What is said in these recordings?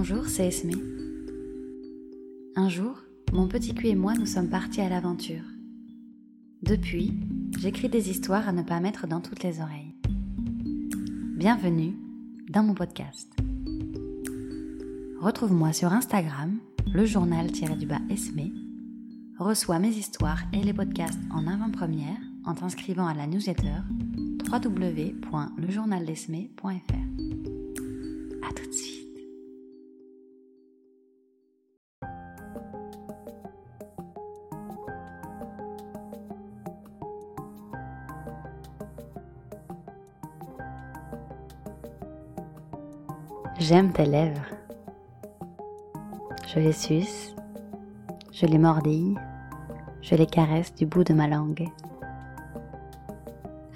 Bonjour, c'est Esme. Un jour, mon petit cul et moi nous sommes partis à l'aventure. Depuis, j'écris des histoires à ne pas mettre dans toutes les oreilles. Bienvenue dans mon podcast. Retrouve-moi sur Instagram, le journal-du-bas Esme. Reçois mes histoires et les podcasts en avant-première en t'inscrivant à la newsletter www.lejournaldesme.fr. À tout de suite. J'aime tes lèvres. Je les suce, je les mordille, je les caresse du bout de ma langue.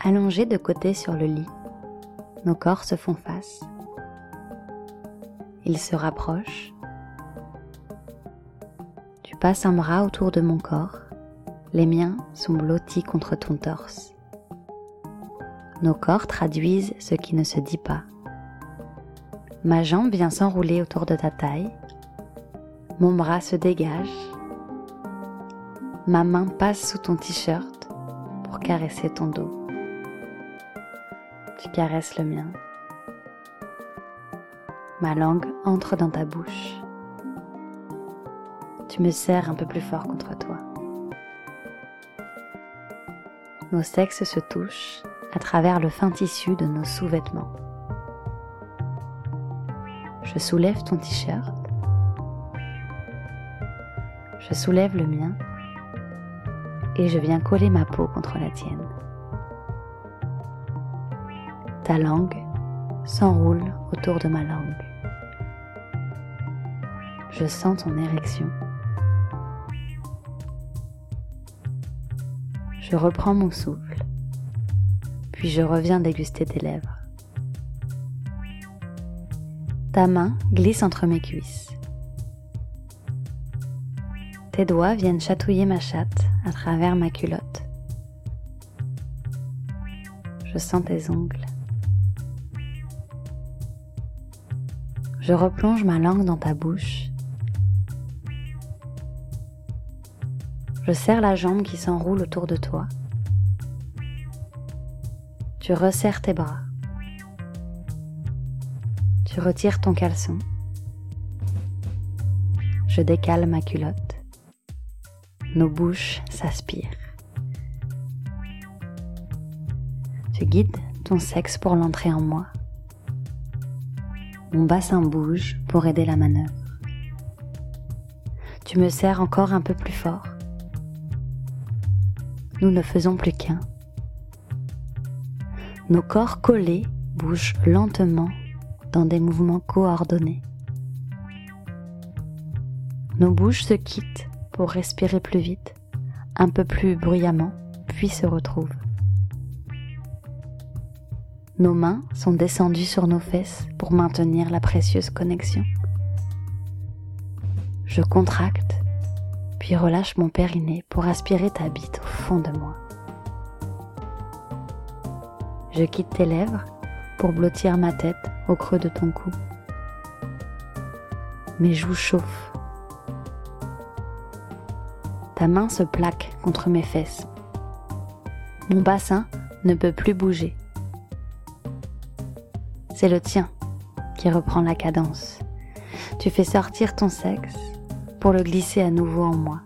Allongés de côté sur le lit, nos corps se font face. Ils se rapprochent. Tu passes un bras autour de mon corps, les miens sont blottis contre ton torse. Nos corps traduisent ce qui ne se dit pas. Ma jambe vient s'enrouler autour de ta taille. Mon bras se dégage. Ma main passe sous ton t-shirt pour caresser ton dos. Tu caresses le mien. Ma langue entre dans ta bouche. Tu me serres un peu plus fort contre toi. Nos sexes se touchent à travers le fin tissu de nos sous-vêtements. Je soulève ton t-shirt. Je soulève le mien et je viens coller ma peau contre la tienne. Ta langue s'enroule autour de ma langue. Je sens ton érection. Je reprends mon souffle, puis je reviens déguster tes lèvres. Ta main glisse entre mes cuisses. Tes doigts viennent chatouiller ma chatte à travers ma culotte. Je sens tes ongles. Je replonge ma langue dans ta bouche. Je serre la jambe qui s'enroule autour de toi. Tu resserres tes bras. Tu retires ton caleçon. Je décale ma culotte. Nos bouches s'aspirent. Tu guides ton sexe pour l'entrée en moi. Mon bassin bouge pour aider la manœuvre. Tu me serres encore un peu plus fort. Nous ne faisons plus qu'un. Nos corps collés bougent lentement dans des mouvements coordonnés. Nos bouches se quittent pour respirer plus vite, un peu plus bruyamment, puis se retrouvent. Nos mains sont descendues sur nos fesses pour maintenir la précieuse connexion. Je contracte, puis relâche mon périnée pour aspirer ta bite au fond de moi. Je quitte tes lèvres pour blottir ma tête au creux de ton cou. Mes joues chauffent. Ta main se plaque contre mes fesses. Mon bassin ne peut plus bouger. C'est le tien qui reprend la cadence. Tu fais sortir ton sexe pour le glisser à nouveau en moi.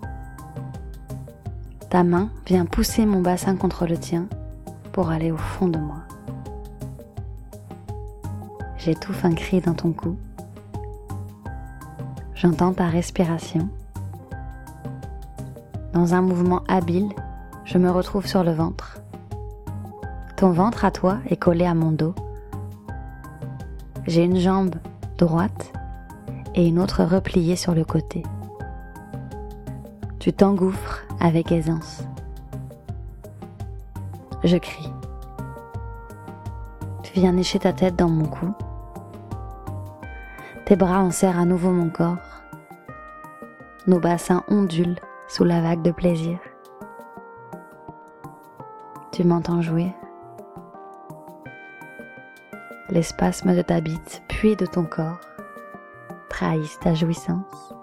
Ta main vient pousser mon bassin contre le tien pour aller au fond de moi. J'étouffe un cri dans ton cou. J'entends ta respiration. Dans un mouvement habile, je me retrouve sur le ventre. Ton ventre à toi est collé à mon dos. J'ai une jambe droite et une autre repliée sur le côté. Tu t'engouffres avec aisance. Je crie. Tu viens nicher ta tête dans mon cou tes bras enserrent à nouveau mon corps. Nos bassins ondulent sous la vague de plaisir. Tu m'entends jouer? Les spasmes de ta bite puis de ton corps trahissent ta jouissance.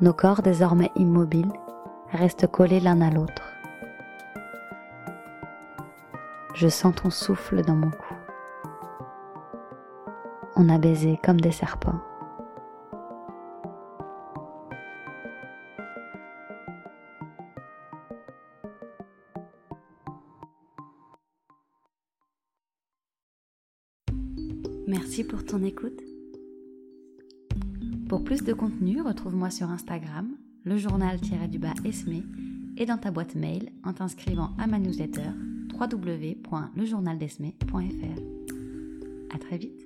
Nos corps désormais immobiles restent collés l'un à l'autre. Je sens ton souffle dans mon cou. On a baisé comme des serpents. Merci pour ton écoute. Pour plus de contenu, retrouve-moi sur Instagram, le journal-du-bas Esme, et dans ta boîte mail en t'inscrivant à ma newsletter www.lejournaldesme.fr. À très vite.